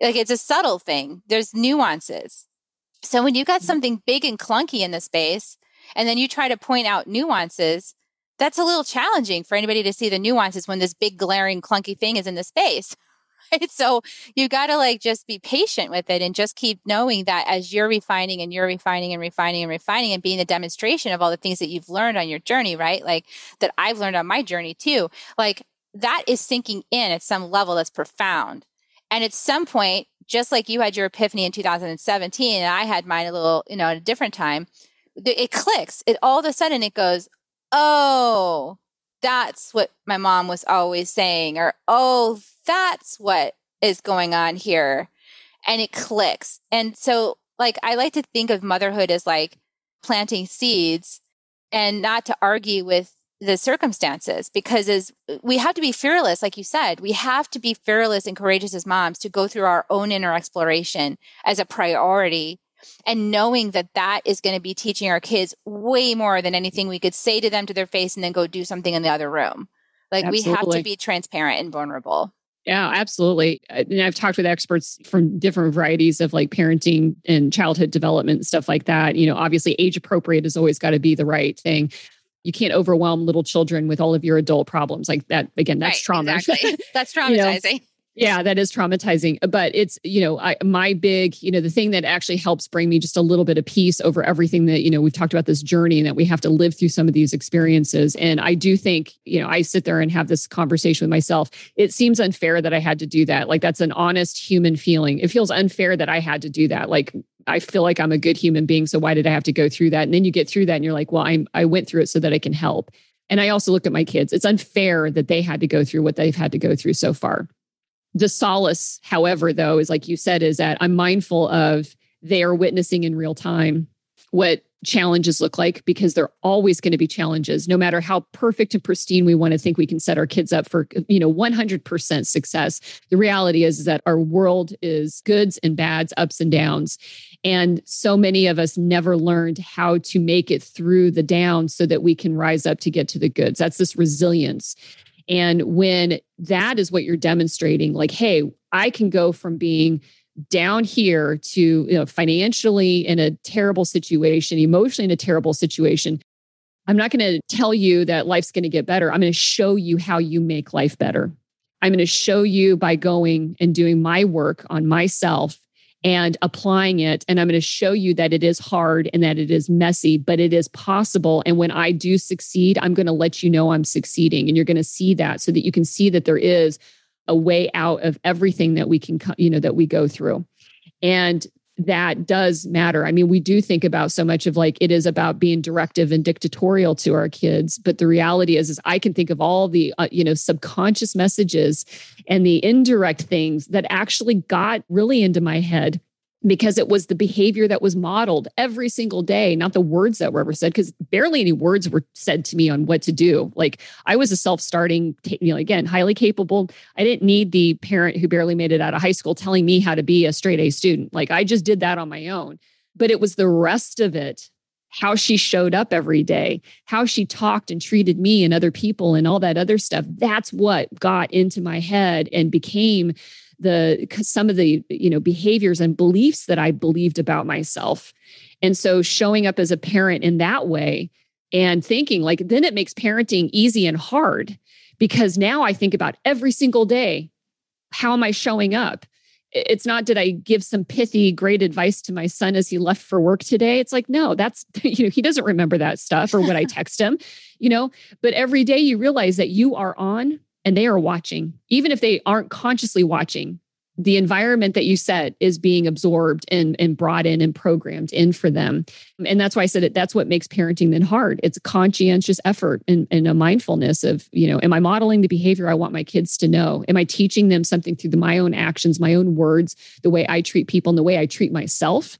like it's a subtle thing. There's nuances. So when you got mm-hmm. something big and clunky in the space, and then you try to point out nuances, that's a little challenging for anybody to see the nuances when this big glaring clunky thing is in the space. Right. So you got to like just be patient with it and just keep knowing that as you're refining and you're refining and refining and refining and being the demonstration of all the things that you've learned on your journey, right? Like that I've learned on my journey too. Like that is sinking in at some level that's profound. And at some point, just like you had your epiphany in 2017 and I had mine a little, you know, at a different time, it clicks. It all of a sudden it goes, oh, that's what my mom was always saying, or oh, that's what is going on here. And it clicks. And so, like, I like to think of motherhood as like planting seeds and not to argue with the circumstances because as we have to be fearless like you said we have to be fearless and courageous as moms to go through our own inner exploration as a priority and knowing that that is going to be teaching our kids way more than anything we could say to them to their face and then go do something in the other room. Like Absolutely. we have to be transparent and vulnerable. Yeah, absolutely. And I've talked with experts from different varieties of like parenting and childhood development and stuff like that. You know, obviously age appropriate has always got to be the right thing. You can't overwhelm little children with all of your adult problems like that. Again, that's right, trauma. Exactly. That's traumatizing. you know? Yeah, that is traumatizing. But it's, you know, I, my big, you know, the thing that actually helps bring me just a little bit of peace over everything that, you know, we've talked about this journey and that we have to live through some of these experiences. And I do think, you know, I sit there and have this conversation with myself. It seems unfair that I had to do that. Like that's an honest human feeling. It feels unfair that I had to do that. Like I feel like I'm a good human being. So why did I have to go through that? And then you get through that and you're like, well, I'm, I went through it so that I can help. And I also look at my kids. It's unfair that they had to go through what they've had to go through so far the solace, however, though, is like you said, is that I'm mindful of they are witnessing in real time what challenges look like because they're always going to be challenges no matter how perfect and pristine we want to think we can set our kids up for you know 100% success. The reality is, is that our world is goods and bads ups and downs and so many of us never learned how to make it through the downs so that we can rise up to get to the goods. That's this resilience. And when that is what you're demonstrating, like, hey, I can go from being down here to you know financially in a terrible situation emotionally in a terrible situation i'm not going to tell you that life's going to get better i'm going to show you how you make life better i'm going to show you by going and doing my work on myself and applying it. And I'm going to show you that it is hard and that it is messy, but it is possible. And when I do succeed, I'm going to let you know I'm succeeding. And you're going to see that so that you can see that there is a way out of everything that we can, you know, that we go through. And that does matter. I mean, we do think about so much of like it is about being directive and dictatorial to our kids, but the reality is, is I can think of all the uh, you know subconscious messages and the indirect things that actually got really into my head because it was the behavior that was modeled every single day, not the words that were ever said, because barely any words were said to me on what to do. Like I was a self starting, you know, again, highly capable. I didn't need the parent who barely made it out of high school telling me how to be a straight A student. Like I just did that on my own. But it was the rest of it how she showed up every day, how she talked and treated me and other people and all that other stuff. That's what got into my head and became the some of the you know behaviors and beliefs that I believed about myself. And so showing up as a parent in that way and thinking like then it makes parenting easy and hard because now I think about every single day how am I showing up? It's not did I give some pithy great advice to my son as he left for work today? It's like no, that's you know he doesn't remember that stuff or what I text him, you know, but every day you realize that you are on and they are watching, even if they aren't consciously watching. The environment that you set is being absorbed and, and brought in and programmed in for them. And that's why I said it, that's what makes parenting then hard. It's a conscientious effort and, and a mindfulness of, you know, am I modeling the behavior I want my kids to know? Am I teaching them something through the, my own actions, my own words, the way I treat people and the way I treat myself?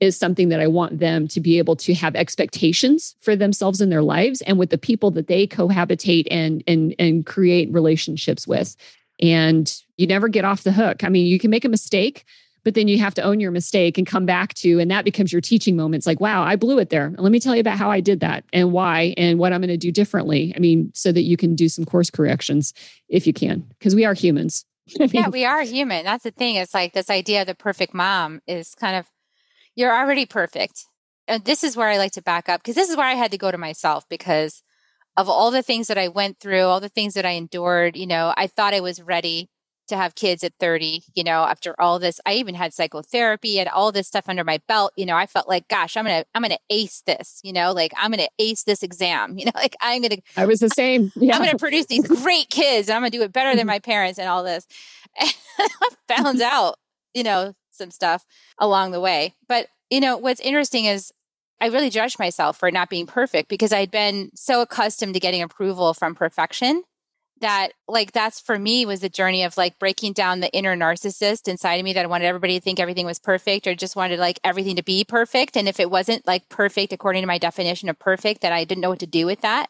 Is something that I want them to be able to have expectations for themselves in their lives and with the people that they cohabitate and and and create relationships with. And you never get off the hook. I mean, you can make a mistake, but then you have to own your mistake and come back to and that becomes your teaching moments. Like wow i blew it there. Let me tell you about how i did that and why and what i'm going to do differently. I mean so that you can do some course corrections if you can because we are humans. Yeah we are human. That's the thing. It's like this idea of the perfect mom is kind of You're already perfect. And this is where I like to back up because this is where I had to go to myself because of all the things that I went through, all the things that I endured. You know, I thought I was ready to have kids at 30, you know, after all this. I even had psychotherapy and all this stuff under my belt. You know, I felt like, gosh, I'm going to, I'm going to ace this, you know, like I'm going to ace this exam, you know, like I'm going to, I was the same. Yeah. I'm going to produce these great kids. and I'm going to do it better than my parents and all this. And I found out, you know, some stuff along the way. But, you know, what's interesting is I really judged myself for not being perfect because I'd been so accustomed to getting approval from perfection that like that's for me was the journey of like breaking down the inner narcissist inside of me that I wanted everybody to think everything was perfect or just wanted like everything to be perfect and if it wasn't like perfect according to my definition of perfect that I didn't know what to do with that.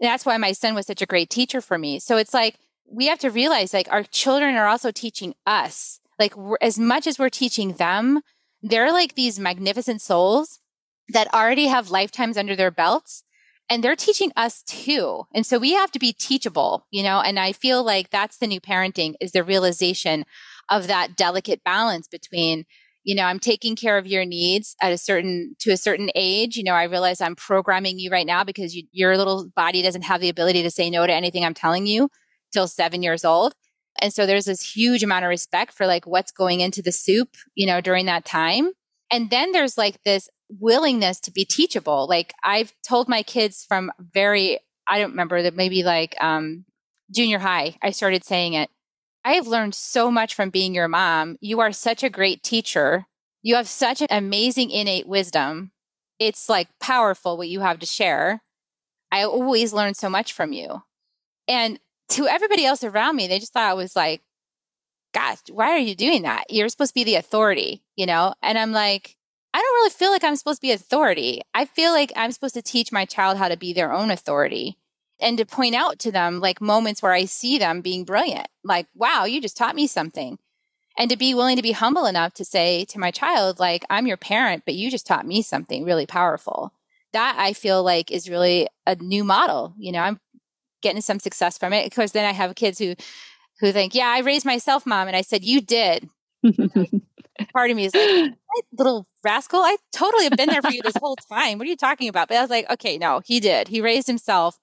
And that's why my son was such a great teacher for me. So it's like we have to realize like our children are also teaching us. Like as much as we're teaching them, they're like these magnificent souls that already have lifetimes under their belts and they're teaching us too. And so we have to be teachable, you know, and I feel like that's the new parenting is the realization of that delicate balance between you know i'm taking care of your needs at a certain to a certain age. You know i realize i'm programming you right now because you, your little body doesn't have the ability to say no to anything i'm telling you till seven years old and so there's this huge amount of respect for like what's going into the soup you know during that time and then there's like this willingness to be teachable. Like I've told my kids from very, I don't remember that maybe like um, junior high, I started saying it. I have learned so much from being your mom. You are such a great teacher. You have such an amazing innate wisdom. It's like powerful what you have to share. I always learn so much from you. And to everybody else around me, they just thought I was like, gosh, why are you doing that? You're supposed to be the authority, you know? And I'm like, I don't really feel like I'm supposed to be authority. I feel like I'm supposed to teach my child how to be their own authority and to point out to them like moments where I see them being brilliant. Like, wow, you just taught me something. And to be willing to be humble enough to say to my child, like, I'm your parent, but you just taught me something really powerful. That I feel like is really a new model. You know, I'm getting some success from it. Of course, then I have kids who who think, yeah, I raised myself, mom. And I said, you did. part of me is like, little rascal, I totally have been there for you this whole time. What are you talking about? But I was like, okay, no, he did. He raised himself.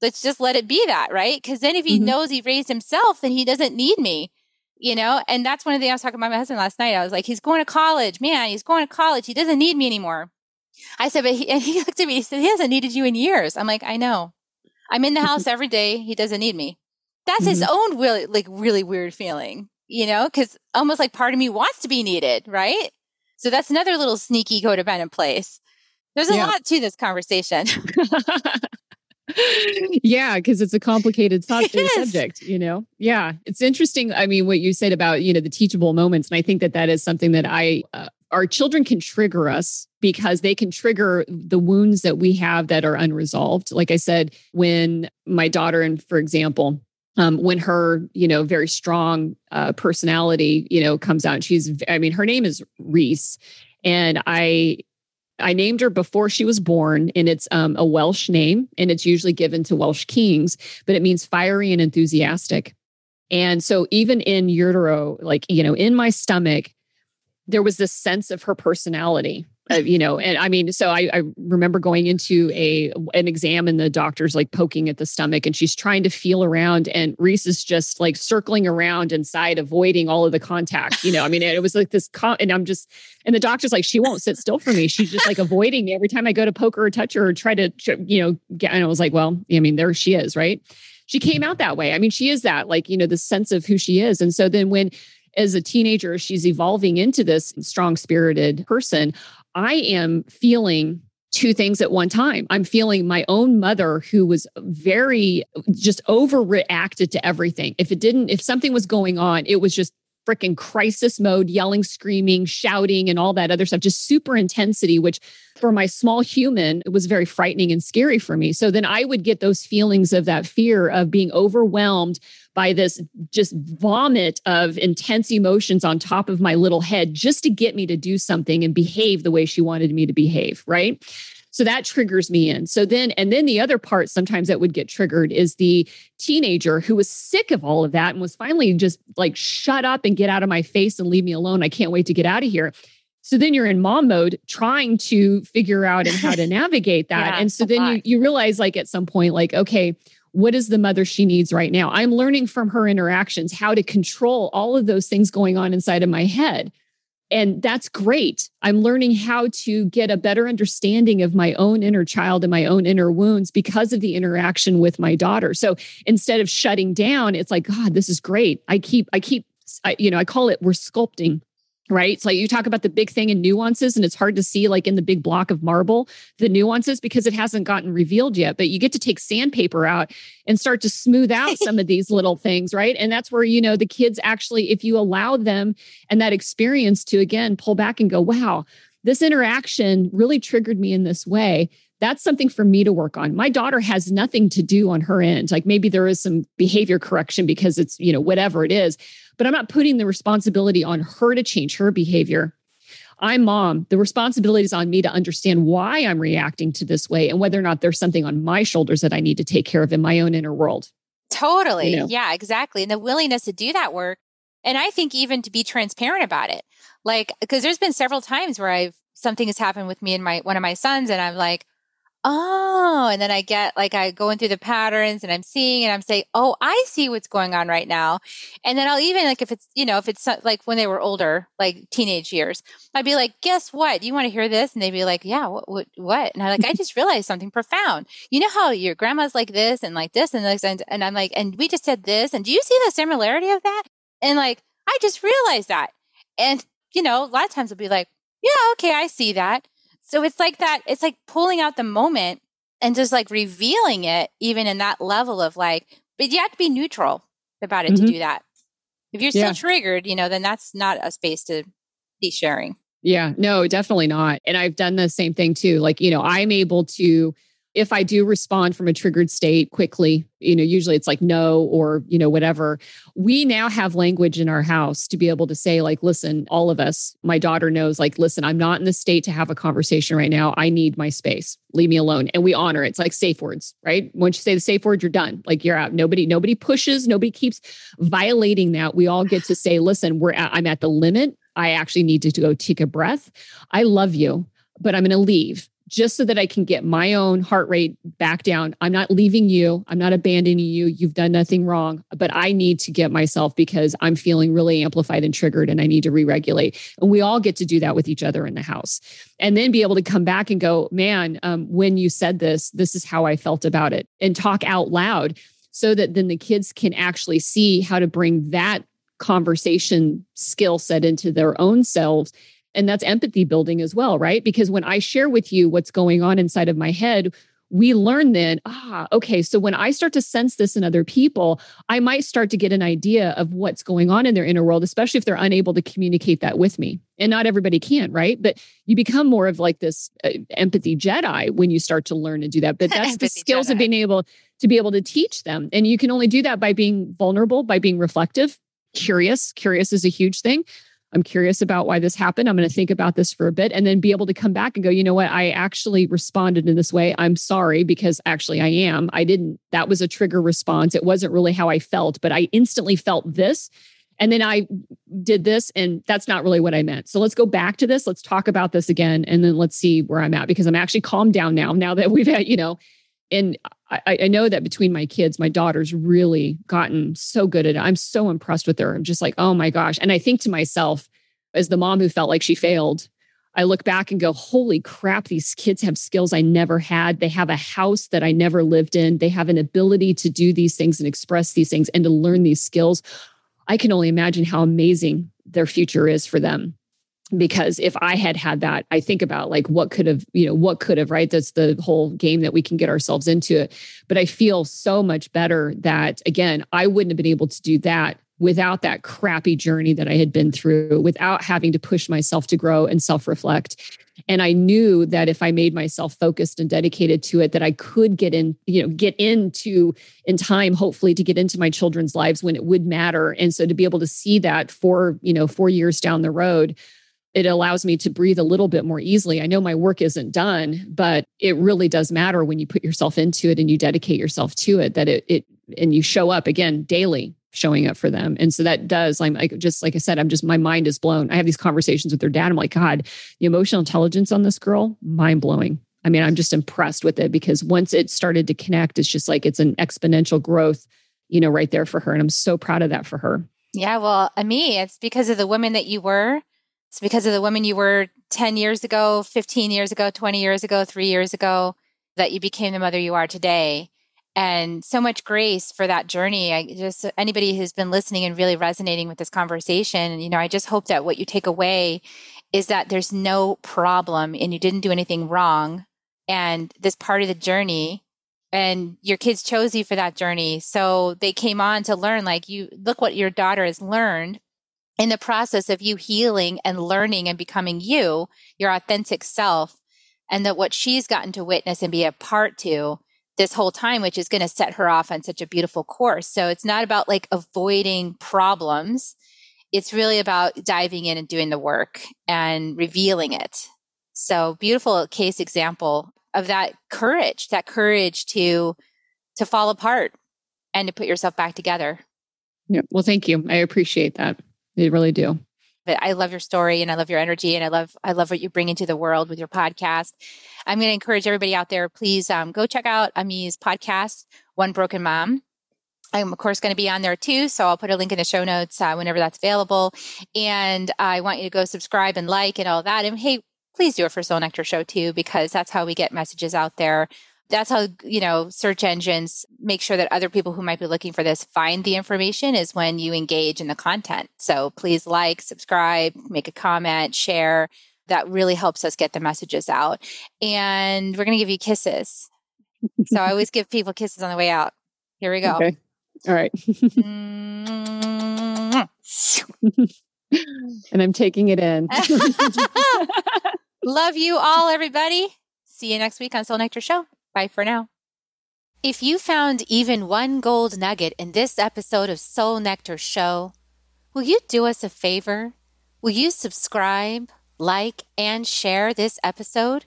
Let's just let it be that, right? Because then if he mm-hmm. knows he raised himself, then he doesn't need me, you know? And that's one of the things I was talking about my husband last night. I was like, he's going to college. Man, he's going to college. He doesn't need me anymore. I said, but he, and he looked at me, he said, he hasn't needed you in years. I'm like, I know. I'm in the house every day. He doesn't need me. That's mm-hmm. his own really, like, really weird feeling you know, because almost like part of me wants to be needed, right? So that's another little sneaky codependent place. There's a yeah. lot to this conversation. yeah, because it's a complicated it subject, you know? Yeah, it's interesting. I mean, what you said about, you know, the teachable moments. And I think that that is something that I, uh, our children can trigger us because they can trigger the wounds that we have that are unresolved. Like I said, when my daughter, and for example, um, when her you know very strong uh, personality you know comes out she's i mean her name is reese and i i named her before she was born and it's um, a welsh name and it's usually given to welsh kings but it means fiery and enthusiastic and so even in utero like you know in my stomach there was this sense of her personality uh, you know and i mean so I, I remember going into a an exam and the doctor's like poking at the stomach and she's trying to feel around and reese is just like circling around inside avoiding all of the contact you know i mean it was like this con- and i'm just and the doctor's like she won't sit still for me. She's just like avoiding me every time i go to poke her or touch her or try to you know get and i was like well i mean there she is right? She came out that way. I mean she is that like you know the sense of who she is. And so then when as a teenager, she's evolving into this strong spirited person. I am feeling two things at one time. I'm feeling my own mother who was very just overreacted to everything. If it didn't, if something was going on, it was just freaking crisis mode, yelling, screaming, shouting, and all that other stuff, just super intensity, which for my small human, it was very frightening and scary for me. So then I would get those feelings of that fear of being overwhelmed by this just vomit of intense emotions on top of my little head just to get me to do something and behave the way she wanted me to behave. Right. So that triggers me in. So then, and then the other part sometimes that would get triggered is the teenager who was sick of all of that and was finally just like, shut up and get out of my face and leave me alone. I can't wait to get out of here So then you're in mom mode trying to figure out and how to navigate that. Yeah, and so then you, you realize like at some point, like, okay, what is the mother she needs right now? I'm learning from her interactions how to control all of those things going on inside of my head. And that's great. I'm learning how to get a better understanding of my own inner child and my own inner wounds because of the interaction with my daughter. So instead of shutting down, it's like, God, this is great. I keep, I keep, I, you know, I call it we're sculpting right? So you talk about the big thing and nuances, and it's hard to see like in the big block of marble the nuances because it hasn't gotten revealed yet. But you get to take sandpaper out and start to smooth out some of these little things, right? And that's where you know the kids actually, if you allow them and that experience to again pull back and go, wow, this interaction really triggered me in this way. That's something for me to work on. My daughter has nothing to do on her end. Like maybe there is some behavior correction because it's, you know, whatever it is but I'm not putting the responsibility on her to change her behavior. I'm mom. The responsibility is on me to understand why I'm reacting to this way and whether or not there's something on my shoulders that I need to take care of in my own inner world. Totally. You know? Yeah, exactly. And the willingness to do that work. And I think even to be transparent about it. Like, because there's been several times where I've something has happened with me and my one of my sons, and I'm like, oh, and then I get like I go in through the patterns and I'm seeing and I'm saying, oh, I see what's going on right now. And then I'll even like if it's, you know, if it's like when they were older, like teenage years, I'd be like, guess what? You want to hear this? And they'd be like, yeah, what, what, what? And I'm like, I just realized something profound. You know how your grandma's like this and like this and this, and, and I'm like, and we just said this. And do you see the similarity of that? And like, I just realized that. And, you know, a lot of times I'll be like, yeah, okay, I see that. So it's like that, it's like pulling out the moment and just like revealing it, even in that level of like, but you have to be neutral about it Mhm. to do that. If you're still Yeah. triggered, you know, then that's not a space to be sharing. Yeah, no, definitely not. And I've done the same thing too. Like, you know, I'm able to, if I do respond from a triggered state quickly, you know, usually it's like no or, you know, whatever. We now have language in our house to be able to say, like, listen, all of us, my daughter knows, like, listen, I'm not in the state to have a conversation right now. I need my space. Leave me alone. And we honor it. It's like safe words, right? Once you say the safe word, you're done. Like you're out. Nobody, nobody pushes, nobody keeps violating that. We all get to say, listen, we're at, I'm at the limit. I actually need to go take a breath. I love you, but I'm going to leave just so that I can get my own heart rate back down. I'm not leaving you. I'm not abandoning you. You've done nothing wrong, but I need to get myself because I'm feeling really amplified and triggered and I need to re regulate. And we all get to do that with each other in the house. And then be able to come back and go, man, um, when you said this, this is how I felt about it and talk out loud so that then the kids can actually see how to bring that conversation skill set into their own selves and that's empathy building as well, right? Because when I share with you what's going on inside of my head, we learn then, ah, okay, so when I start to sense this in other people, I might start to get an idea of what's going on in their inner world, especially if they're unable to communicate that with me. And not everybody can, right? But you become more of like this uh, empathy Jedi when you start to learn and do that. But that's the skills of being able to be able to teach them. And you can only do that by being vulnerable, by being reflective, curious. Curious is a huge thing. I'm curious about why this happened. I'm going to think about this for a bit and then be able to come back and go, you know what? I actually responded in this way. I'm sorry because actually I am. I didn't, that was a trigger response. It wasn't really how I felt, but I instantly felt this. And then I did this, and that's not really what I meant. So let's go back to this. Let's talk about this again. And then let's see where I'm at because I'm actually calmed down now, now that we've had, you know, and I, I know that between my kids, my daughter's really gotten so good at it. I'm so impressed with her. I'm just like, oh my gosh. And I think to myself, as the mom who felt like she failed, I look back and go, holy crap, these kids have skills I never had. They have a house that I never lived in. They have an ability to do these things and express these things and to learn these skills. I can only imagine how amazing their future is for them because if i had had that i think about like what could have you know what could have right? That's the whole game that we can get ourselves into. It but i feel so much better that again i wouldn't have been able to do that without that crappy journey that i had been through without having to push myself to grow and self-reflect. And i knew that if i made myself focused and dedicated to it that i could get in you know get into in time hopefully to get into my children's lives when it would matter. And so to be able to see that for you know 4 years down the road it allows me to breathe a little bit more easily. I know my work isn't done, but it really does matter when you put yourself into it and you dedicate yourself to it that it it and you show up again daily, showing up for them. And so that does, I'm like, just like I said, I'm just, my mind is blown. I have these conversations with their dad. I'm like, God, the emotional intelligence on this girl, mind blowing. I mean, I'm just impressed with it because once it started to connect, it's just like it's an exponential growth, you know, right there for her. And I'm so proud of that for her. Yeah. Well, uh, me, it's because of the woman that you were. It's because of the woman you were 10 years ago, 15 years ago, 20 years ago, three years ago that you became the mother you are today and so much grace for that journey. I just anybody who's been listening and really resonating with this conversation, you know, I just hope that what you take away is that there's no problem and you didn't do anything wrong and this part of the journey and your kids chose you for that journey. So they came on to learn like you look what your daughter has learned in the process of you healing and learning and becoming you, your authentic self, and that what she's gotten to witness and be a part to this whole time, which is going to set her off on such a beautiful course. So it's not about like avoiding problems. It's really about diving in and doing the work and revealing it. So beautiful case example of that courage, that courage to to fall apart and to put yourself back together. Yeah. Well, thank you. I appreciate that. I really do but I love your story and I love your energy and I love I love what you bring into the world with your podcast. I'm going to encourage everybody out there, please um, go check out Ami's podcast, One Broken Mom. I'm of course going to be on there too, so I'll put a link in the show notes uh, whenever that's available. And I want you to go subscribe and like and all that. And hey, please do it for Soul Nectar Show too, because that's how we get messages out there that's how you know search engines make sure that other people who might be looking for this find the information is when you engage in the content. So please like subscribe make a comment share. That really helps us get the messages out. And we're going to give you kisses. So i always give people kisses on the way out. Here we go. Okay. all right. And i'm taking it in. Love you all everybody. See you next week on soul nectar show Bye for now. If you found even one gold nugget in this episode of Soul Nectar Show, will you do us a favor? Will you subscribe, like, and share this episode?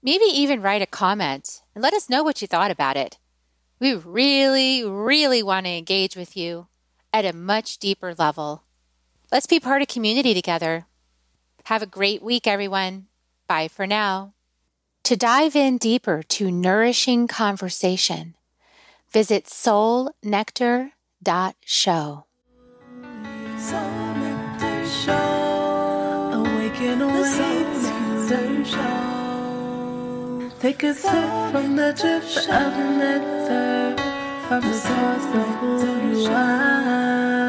Maybe even write a comment and let us know what you thought about it. We really, really want to engage with you at a much deeper level. Let's be part of community together. Have a great week, everyone. Bye for now. To dive in deeper to nourishing conversation, visit soulnectar.show. Soul Nectar Show. Awaken Nectar Show. Take a sip from the drip of nectar from the source of who you are.